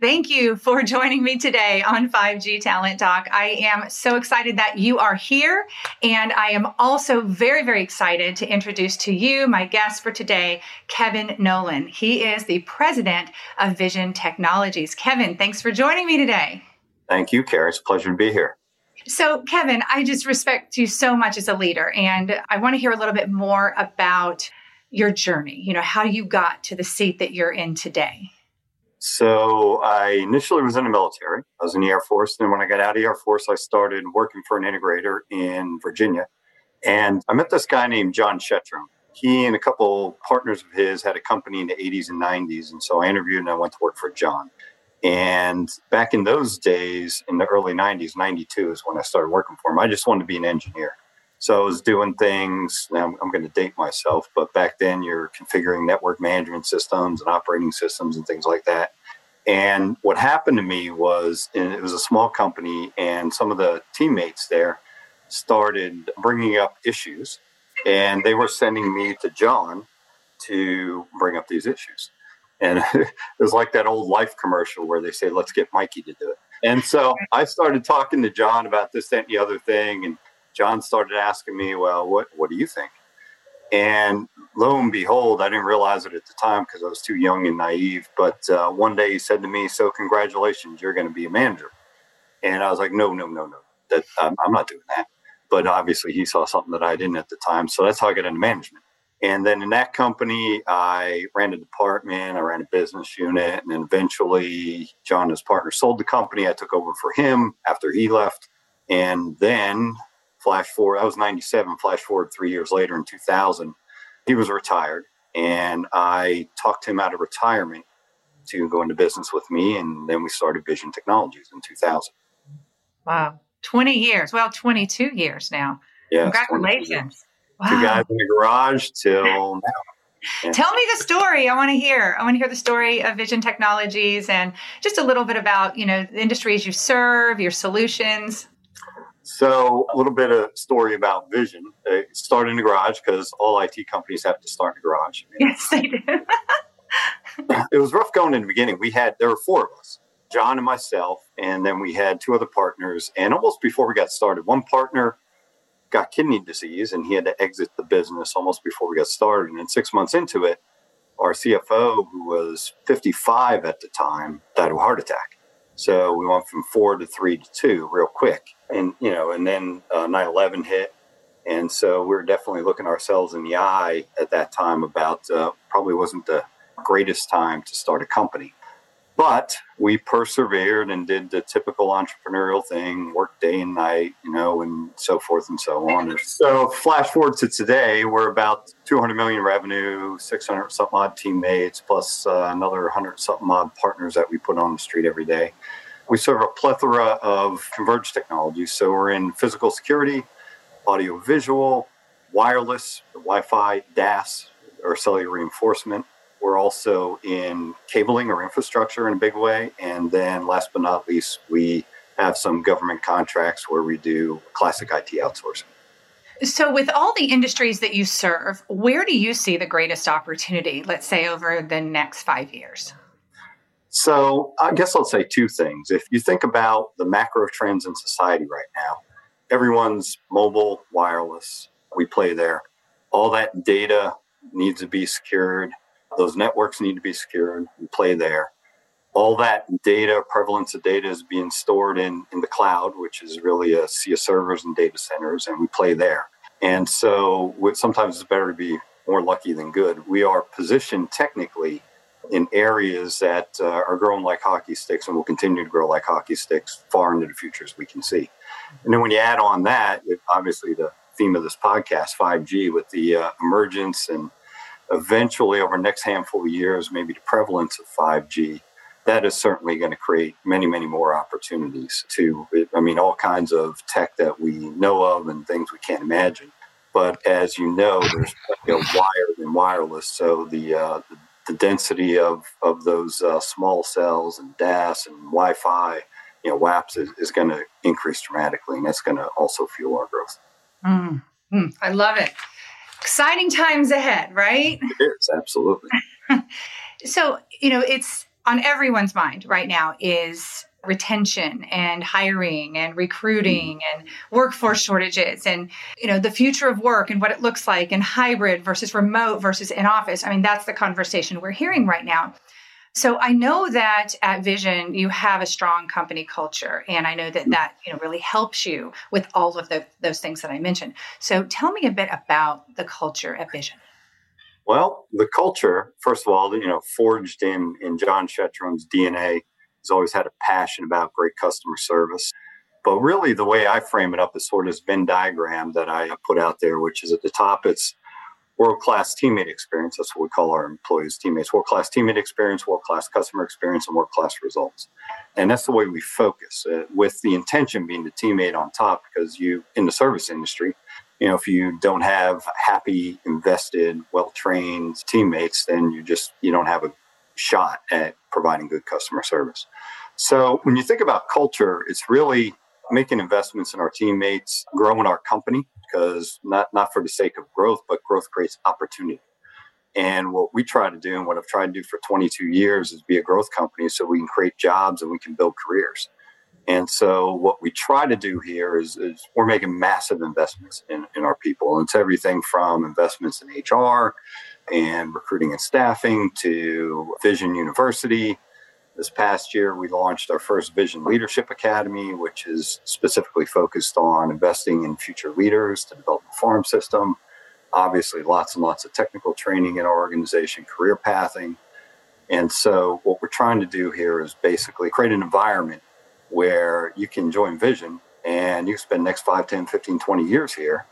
Thank you for joining me today on 5G Talent Talk. I am so excited that you are here, and I am also very, very excited to introduce to you my guest for today, Kevin Nolan. He is the president of Vision Technologies. Kevin, thanks for joining me today. Thank you, Carrie. It's a pleasure to be here. So, Kevin, I just respect you so much as a leader, and I want to hear a little bit more about your journey, you know, how you got to the seat that you're in today. So I initially was in the military. I was in the Air Force. Then when I got out of the Air Force, I started working for an integrator in Virginia. And I met this guy named John Shetram. He and a couple partners of his had a company in the 80s and 90s. And so I interviewed and I went to work for John. And back in those days, in the early 90s, 92 is when I started working for him. I just wanted to be an engineer. So I was doing things, I'm, I'm going to date myself, but back then you're configuring network management systems and operating systems and things like that. And what happened to me was it was a small company, and some of the teammates there started bringing up issues, and they were sending me to John to bring up these issues. And it was like that old life commercial where they say, let's get Mikey to do it. And so I started talking to John about this, that, and the other thing. And John started asking me, well, what, what do you think? And lo and behold, I didn't realize it at the time because I was too young and naive. But uh, one day he said to me, so congratulations, you're going to be a manager. And I was like, no, no, no, no, that I'm, I'm not doing that. But obviously he saw something that I didn't at the time. So that's how I got into management. And then in that company, I ran a department, I ran a business unit, and then eventually John and his partner sold the company. I took over for him after he left. And then Flash forward, I was 97. Flash forward three years later in 2000, he was retired. And I talked him out of retirement to go into business with me. And then we started Vision Technologies in 2000. Wow. 20 years. Well, 22 years now. Yeah. Congratulations. Wow. Two guys in the garage till now. Yeah. Tell me the story. I want to hear. I want to hear the story of Vision Technologies and just a little bit about, you know, the industries you serve, your solutions. So, a little bit of story about Vision. It started in the garage because all IT companies have to start in the garage. Yes, they do. it was rough going in the beginning. We had, there were four of us John and myself, and then we had two other partners. And almost before we got started, one partner got kidney disease and he had to exit the business almost before we got started. And then six months into it, our CFO, who was 55 at the time, died of a heart attack. So we went from four to three to two real quick. And, you know, and then uh, 9 11 hit. And so we are definitely looking ourselves in the eye at that time about uh, probably wasn't the greatest time to start a company. But we persevered and did the typical entrepreneurial thing, work day and night, you know, and so forth and so on. So flash forward to today, we're about 200 million revenue, 600 something odd teammates, plus uh, another 100 something odd partners that we put on the street every day. We serve a plethora of converged technologies. So we're in physical security, audio visual, wireless, Wi Fi, DAS, or cellular reinforcement we're also in cabling or infrastructure in a big way. And then last but not least, we have some government contracts where we do classic IT outsourcing. So, with all the industries that you serve, where do you see the greatest opportunity, let's say over the next five years? So, I guess I'll say two things. If you think about the macro trends in society right now, everyone's mobile, wireless, we play there. All that data needs to be secured. Those networks need to be secured and play there. All that data, prevalence of data is being stored in, in the cloud, which is really a sea of servers and data centers, and we play there. And so sometimes it's better to be more lucky than good. We are positioned technically in areas that uh, are growing like hockey sticks and will continue to grow like hockey sticks far into the future as we can see. And then when you add on that, obviously the theme of this podcast, 5G, with the uh, emergence and eventually over the next handful of years, maybe the prevalence of 5G, that is certainly going to create many, many more opportunities to, I mean, all kinds of tech that we know of and things we can't imagine. But as you know, there's wired and wireless. So the, uh, the, the density of, of those uh, small cells and DAS and Wi Fi, you know, WAPs is, is going to increase dramatically. And that's going to also fuel our growth. Mm, mm, I love it. Exciting times ahead, right? It is, absolutely. so, you know, it's on everyone's mind right now is retention and hiring and recruiting mm. and workforce shortages and you know the future of work and what it looks like and hybrid versus remote versus in office i mean that's the conversation we're hearing right now so I know that at Vision you have a strong company culture, and I know that mm. that you know really helps you with all of the, those things that I mentioned. So tell me a bit about the culture at Vision. Well, the culture, first of all, you know, forged in in John Shetron's DNA. He's always had a passion about great customer service. But really, the way I frame it up is sort of this Venn diagram that I put out there, which is at the top, it's world class teammate experience. That's what we call our employees teammates world class teammate experience, world class customer experience, and world class results. And that's the way we focus, uh, with the intention being the teammate on top, because you, in the service industry, you know, if you don't have happy, invested, well trained teammates, then you just you don't have a shot at providing good customer service. So when you think about culture, it's really making investments in our teammates, growing our company, because not not for the sake of growth, but growth creates opportunity. And what we try to do, and what I've tried to do for 22 years, is be a growth company so we can create jobs and we can build careers. And so, what we try to do here is, is we're making massive investments in, in our people. And it's everything from investments in HR and recruiting and staffing to Vision University this past year, we launched our first Vision Leadership Academy, which is specifically focused on investing in future leaders to develop a farm system. Obviously, lots and lots of technical training in our organization, career pathing. And so, what we're trying to do here is basically create an environment where you can join Vision and you spend next 5, 10, 15, 20 years here.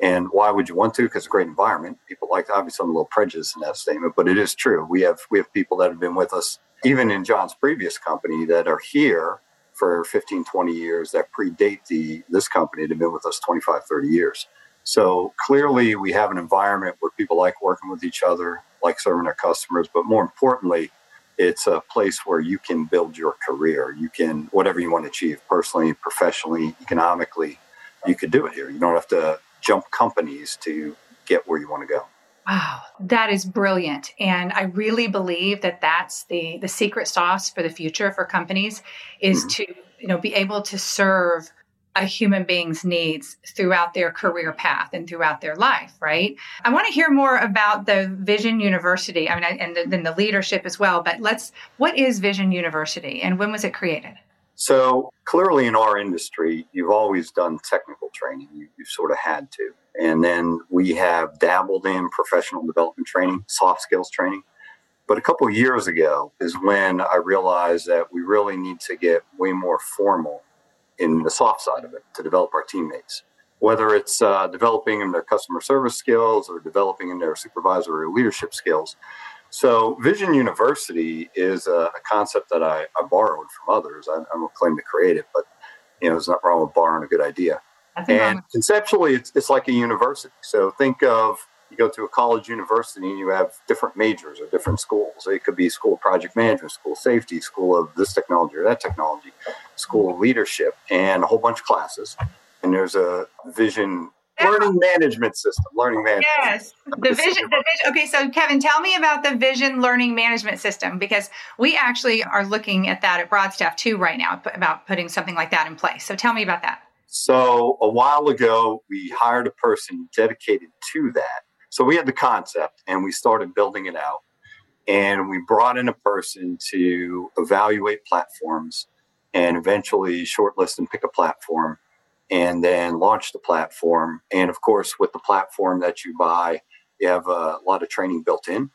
And why would you want to? Because it's a great environment. People like obviously I'm a little prejudice in that statement, but it is true. We have we have people that have been with us even in John's previous company that are here for 15, 20 years that predate the this company that have been with us 25, 30 years. So clearly we have an environment where people like working with each other, like serving their customers, but more importantly, it's a place where you can build your career. You can whatever you want to achieve personally, professionally, economically, you could do it here. You don't have to jump companies to get where you want to go. Wow, that is brilliant. And I really believe that that's the the secret sauce for the future for companies is mm-hmm. to, you know, be able to serve a human being's needs throughout their career path and throughout their life, right? I want to hear more about the Vision University. I mean, and then the leadership as well. But let's, what is Vision University and when was it created? So clearly, in our industry, you've always done technical training. You, you sort of had to. And then we have dabbled in professional development training, soft skills training. But a couple years ago is when I realized that we really need to get way more formal in the soft side of it to develop our teammates. Whether it's uh, developing in their customer service skills or developing in their supervisory leadership skills. So, Vision University is a, a concept that I, I, borrowed from others. I, I don't claim to create it, but you know, it's not wrong with borrowing a good idea and conceptually, it's, it's like a university. So think of you go to a college university and you have different majors or different schools. It could be school of project management, school of safety, school of this technology or that technology, school of leadership, and a whole bunch of classes. And there's a vision learning management system learning management yes the vision, the vision okay so kevin tell me about the vision learning management system because we actually are looking at that at broadstaff too right now about putting something like that in place so tell me about that so a while ago, we hired a person dedicated to that. So we had the concept and we started building it out. And we brought in a person to evaluate platforms and eventually shortlist and pick a platform and then launch the platform. And of course, with the platform that you buy, you have a lot of training built in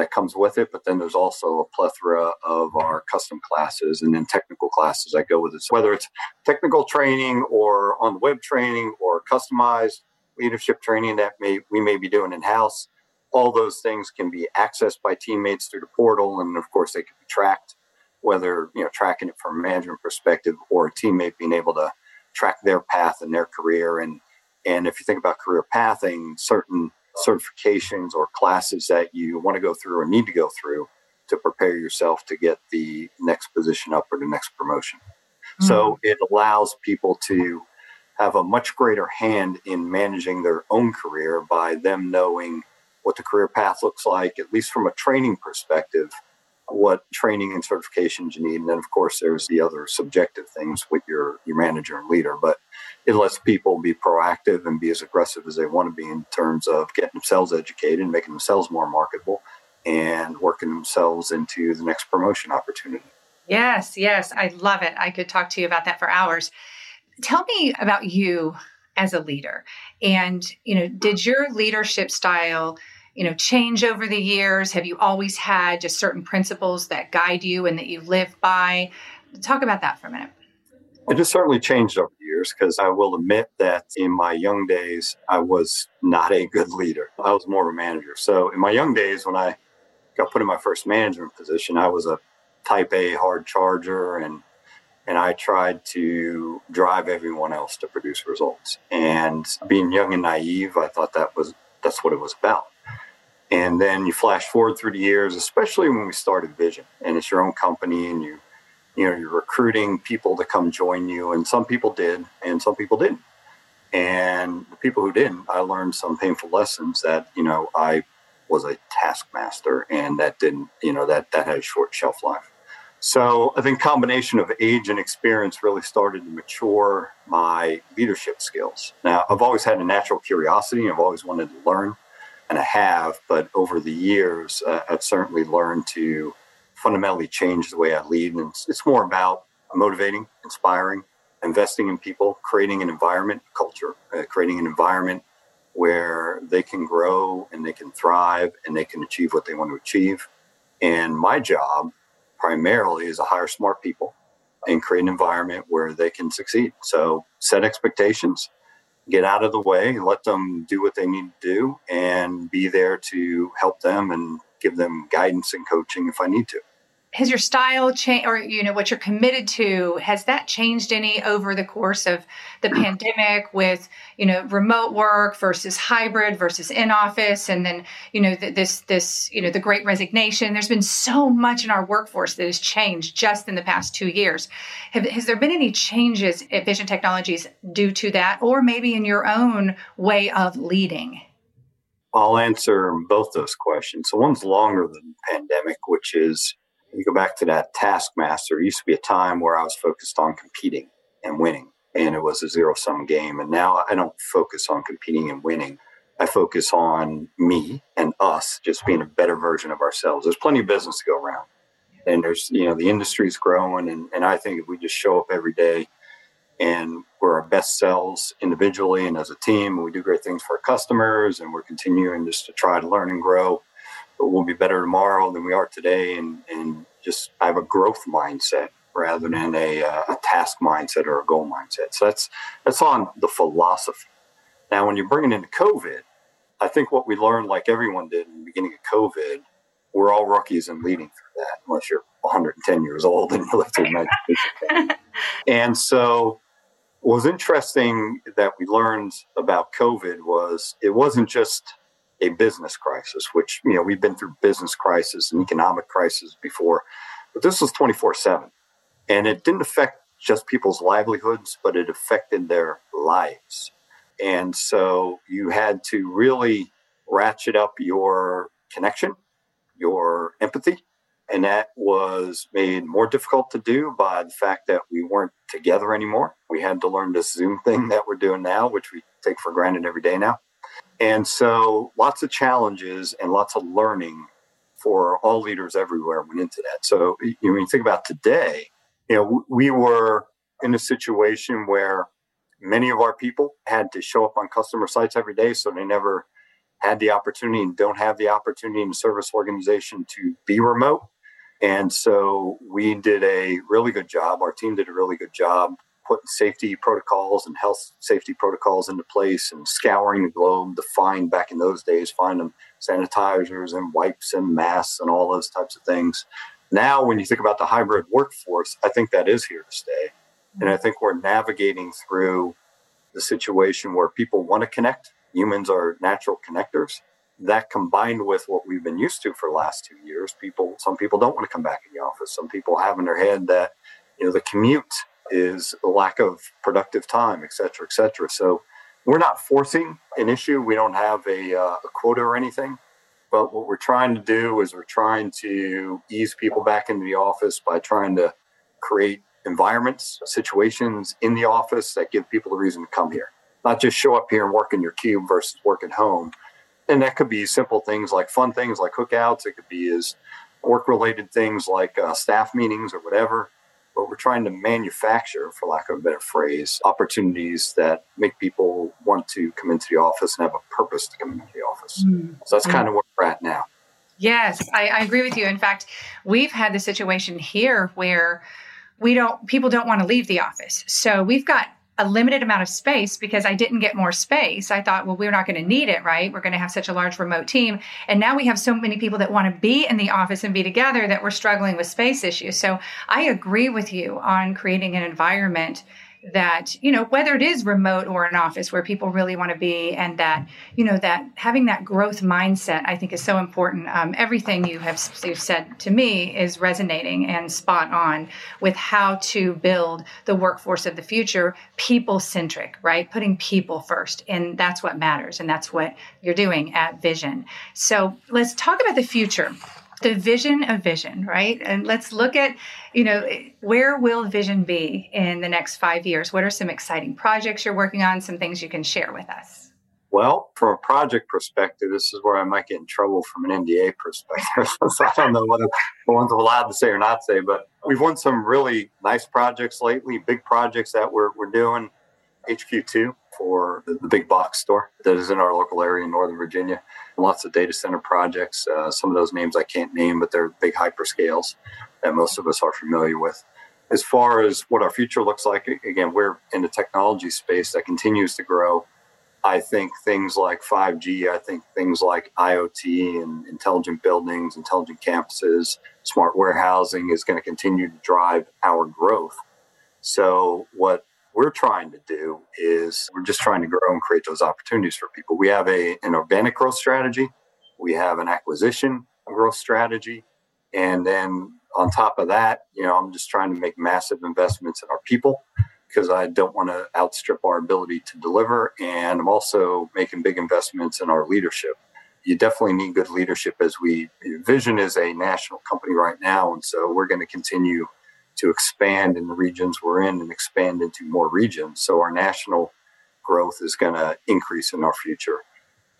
that comes with it. But then there's also a plethora of our custom classes and then technical classes that go with it. So whether it's technical training or on the web training or customized leadership training that may we may be doing in house, all those things can be accessed by teammates through the portal. And of course, they can be tracked, whether, you know, tracking it from a management perspective or a teammate being able to track their path and their career. And, and if you think about career pathing, certain certifications or classes that you want to go through or need to go through to prepare yourself to get the next position up or the next promotion. Mm-hmm. So it allows people to have a much greater hand in managing their own career by them knowing what the career path looks like, at least from a training perspective, what training and certifications you need. And then, of course, there's the other subjective things with your, your manager and leader. But it lets people be proactive and be as aggressive as they want to be in terms of getting themselves educated and making themselves more marketable and working themselves into the next promotion opportunity. Yes, yes, I love it. I could talk to you about that for hours. Tell me about you as a leader. And, you know, did your leadership style, you know, change over the years? Have you always had just certain principles that guide you and that you live by? Talk about that for a minute. It has certainly changed over years because I will admit that in my young days, I was not a good leader. I was more of a manager. So in my young days, when I got put in my first management position, I was a type A hard charger and and I tried to drive everyone else to produce results. And being young and naive, I thought that was that's what it was about. And then you flash forward through the years, especially when we started Vision, and it's your own company, and you you know you're recruiting people to come join you, and some people did, and some people didn't. And the people who didn't, I learned some painful lessons that you know I was a taskmaster, and that didn't you know that that had a short shelf life. So I think combination of age and experience really started to mature my leadership skills. Now I've always had a natural curiosity. I've always wanted to learn, and I have. But over the years, uh, I've certainly learned to fundamentally change the way I lead, and it's, it's more about motivating, inspiring, investing in people, creating an environment, culture, uh, creating an environment where they can grow and they can thrive and they can achieve what they want to achieve. And my job primarily is to hire smart people and create an environment where they can succeed. So set expectations, get out of the way, let them do what they need to do, and be there to help them and give them guidance and coaching if I need to has your style changed or you know what you're committed to has that changed any over the course of the pandemic with you know remote work versus hybrid versus in office and then you know this this you know the great resignation there's been so much in our workforce that has changed just in the past two years. Have, has there been any changes at vision technologies due to that or maybe in your own way of leading? I'll answer both those questions. So one's longer than pandemic, which is you go back to that taskmaster, it used to be a time where I was focused on competing and winning, and it was a zero sum game. And now I don't focus on competing and winning. I focus on me and us just being a better version of ourselves. There's plenty of business to go around. And there's, you know, the industry's growing. And, and I think if we just show up every day and we're our best selves individually and as a team, and we do great things for our customers, and we're continuing just to try to learn and grow, we'll be better tomorrow than we are today. And, and just I have a growth mindset rather than a, uh, a task mindset or a goal mindset. So that's that's on the philosophy. Now, when you bring it into COVID, I think what we learned, like everyone did in the beginning of COVID, we're all rookies and leading through that, unless you're 110 years old and you live through medication. and so, what was interesting that we learned about COVID was it wasn't just a business crisis, which, you know, we've been through business crisis and economic crisis before, but this was 24 7. And it didn't affect just people's livelihoods, but it affected their lives. And so you had to really ratchet up your connection, your empathy. And that was made more difficult to do by the fact that we weren't together anymore. We had to learn this Zoom thing that we're doing now, which we take for granted every day now. And so lots of challenges and lots of learning for all leaders everywhere went into that. So you know, when you think about today, you know, we were in a situation where many of our people had to show up on customer sites every day, so they never had the opportunity and don't have the opportunity in service organization to be remote. And so we did a really good job. Our team did a really good job putting safety protocols and health safety protocols into place and scouring the globe to find back in those days, find them sanitizers and wipes and masks and all those types of things. Now, when you think about the hybrid workforce, I think that is here to stay. And I think we're navigating through the situation where people want to connect. Humans are natural connectors. That combined with what we've been used to for the last two years, people, some people don't want to come back in the office. Some people have in their head that, you know, the commute is lack of productive time, et cetera, et cetera. So we're not forcing an issue. We don't have a, uh, a quota or anything. But what we're trying to do is we're trying to ease people back into the office by trying to create environments, situations in the office that give people a reason to come here. Not just show up here and work in your cube versus work at home. And that could be simple things like fun things like cookouts. It could be as work related things like uh, staff meetings or whatever. But we're trying to manufacture, for lack of a better phrase, opportunities that make people want to come into the office and have a purpose to come into the office. Mm. So that's mm. kind of where we're at now. Yes, I, I agree with you. In fact, we've had the situation here where we don't people don't want to leave the office. So we've got a limited amount of space because I didn't get more space. I thought, well, we're not going to need it, right? We're going to have such a large remote team. And now we have so many people that want to be in the office and be together that we're struggling with space issues. So I agree with you on creating an environment that you know whether it is remote or an office where people really want to be and that you know that having that growth mindset i think is so important. Um, everything you have said to me is resonating and spot on with how to build the workforce of the future people centric right? Putting people first and that's what matters and that's what you're doing at vision. So let's talk about the future the vision of vision, right? And let's look at, you know, where will vision be in the next five years? What are some exciting projects you're working on? Some things you can share with us? Well, from a project perspective, this is where I might get in trouble from an NDA perspective. so I don't know what the ones I'm allowed to say or not say, but we've won some really nice projects lately, big projects that we're, we're doing. HQ2 for the, the, big box store that is in our local area in Northern Virginia. Lots of data center projects. Uh, some of those names I can't name, but they're big hyperscales that most of us are familiar with. As far as what our future looks like, again, we're in the technology space that continues to grow. I think things like 5G, I think things like IoT and intelligent buildings, intelligent campuses, smart warehousing is going to continue to drive our growth. So, what we're trying to do is we're just trying to grow and create those opportunities for people. We have a an organic growth strategy, we have an acquisition growth strategy, and then on top of that, you know, I'm just trying to make massive investments in our people because I don't want to outstrip our ability to deliver, and I'm also making big investments in our leadership. You definitely need good leadership as we Vision is a national company right now, and so we're going to continue to expand in the regions we're in and expand into more regions. So our national growth is going to increase in our future.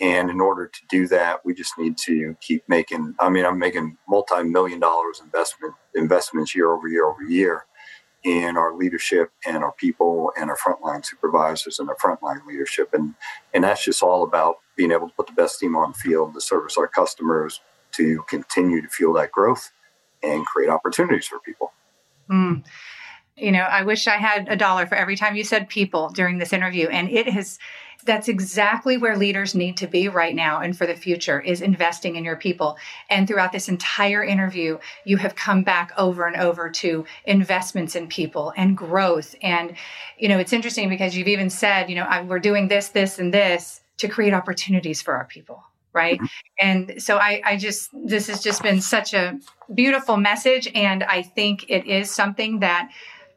And in order to do that, we just need to keep making. I mean, I'm making multi-million dollars investment investments year over year over year in our leadership and our people and our frontline supervisors and our frontline leadership. And and that's just all about being able to put the best team on field to service our customers, to continue to fuel that growth and create opportunities for people. Mm. You know, I wish I had a dollar for every time you said people during this interview. And it has, that's exactly where leaders need to be right now and for the future is investing in your people. And throughout this entire interview, you have come back over and over to investments in people and growth. And, you know, it's interesting because you've even said, you know, I, we're doing this, this, and this to create opportunities for our people right? Mm-hmm. and so I, I just this has just been such a beautiful message and i think it is something that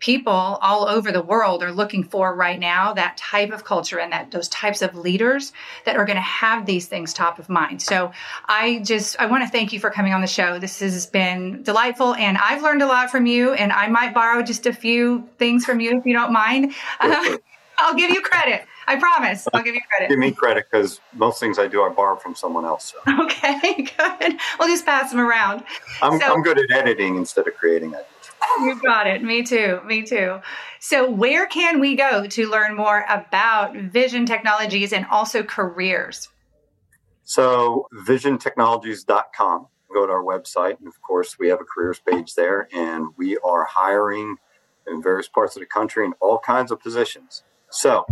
people all over the world are looking for right now that type of culture and that those types of leaders that are going to have these things top of mind. So i just i want to thank you for coming on the show. This has been delightful and i've learned a lot from you and i might borrow just a few things from you if you don't mind. I'll give you credit I promise. I'll give you credit. Give me credit because most things I do I borrow from someone else. So. Okay, good. We'll just pass them around. I'm, so, I'm good at editing instead of creating it. You got it. Me too. Me too. So, where can we go to learn more about vision technologies and also careers? So, visiontechnologies.com. Go to our website. And of course, we have a careers page there, and we are hiring in various parts of the country in all kinds of positions. So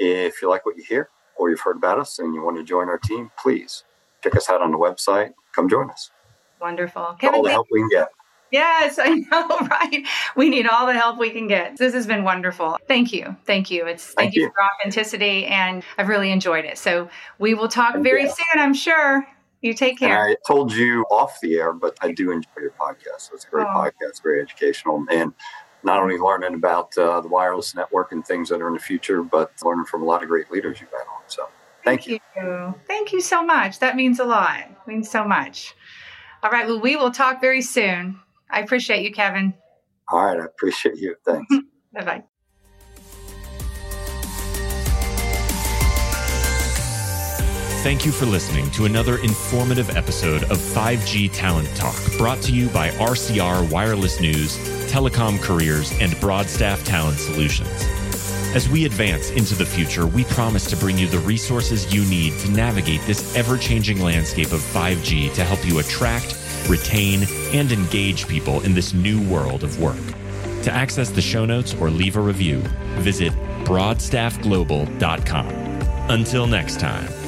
if you like what you hear or you've heard about us and you want to join our team, please check us out on the website. Come join us. Wonderful. Kevin, all the help we can get. Yes, I know, right? We need all the help we can get. This has been wonderful. Thank you. Thank you. It's thank, thank you. you. for authenticity and I've really enjoyed it. So we will talk very soon, I'm sure. You take care. And I told you off the air, but I do enjoy your podcast. It's a great oh. podcast, very educational, and not only learning about uh, the wireless network and things that are in the future, but learning from a lot of great leaders you've had on. So thank, thank you. you. Thank you so much. That means a lot. It means so much. All right. Well, we will talk very soon. I appreciate you, Kevin. All right. I appreciate you. Thanks. bye bye. Thank you for listening to another informative episode of 5G Talent Talk, brought to you by RCR Wireless News, Telecom Careers, and Broadstaff Talent Solutions. As we advance into the future, we promise to bring you the resources you need to navigate this ever changing landscape of 5G to help you attract, retain, and engage people in this new world of work. To access the show notes or leave a review, visit broadstaffglobal.com. Until next time.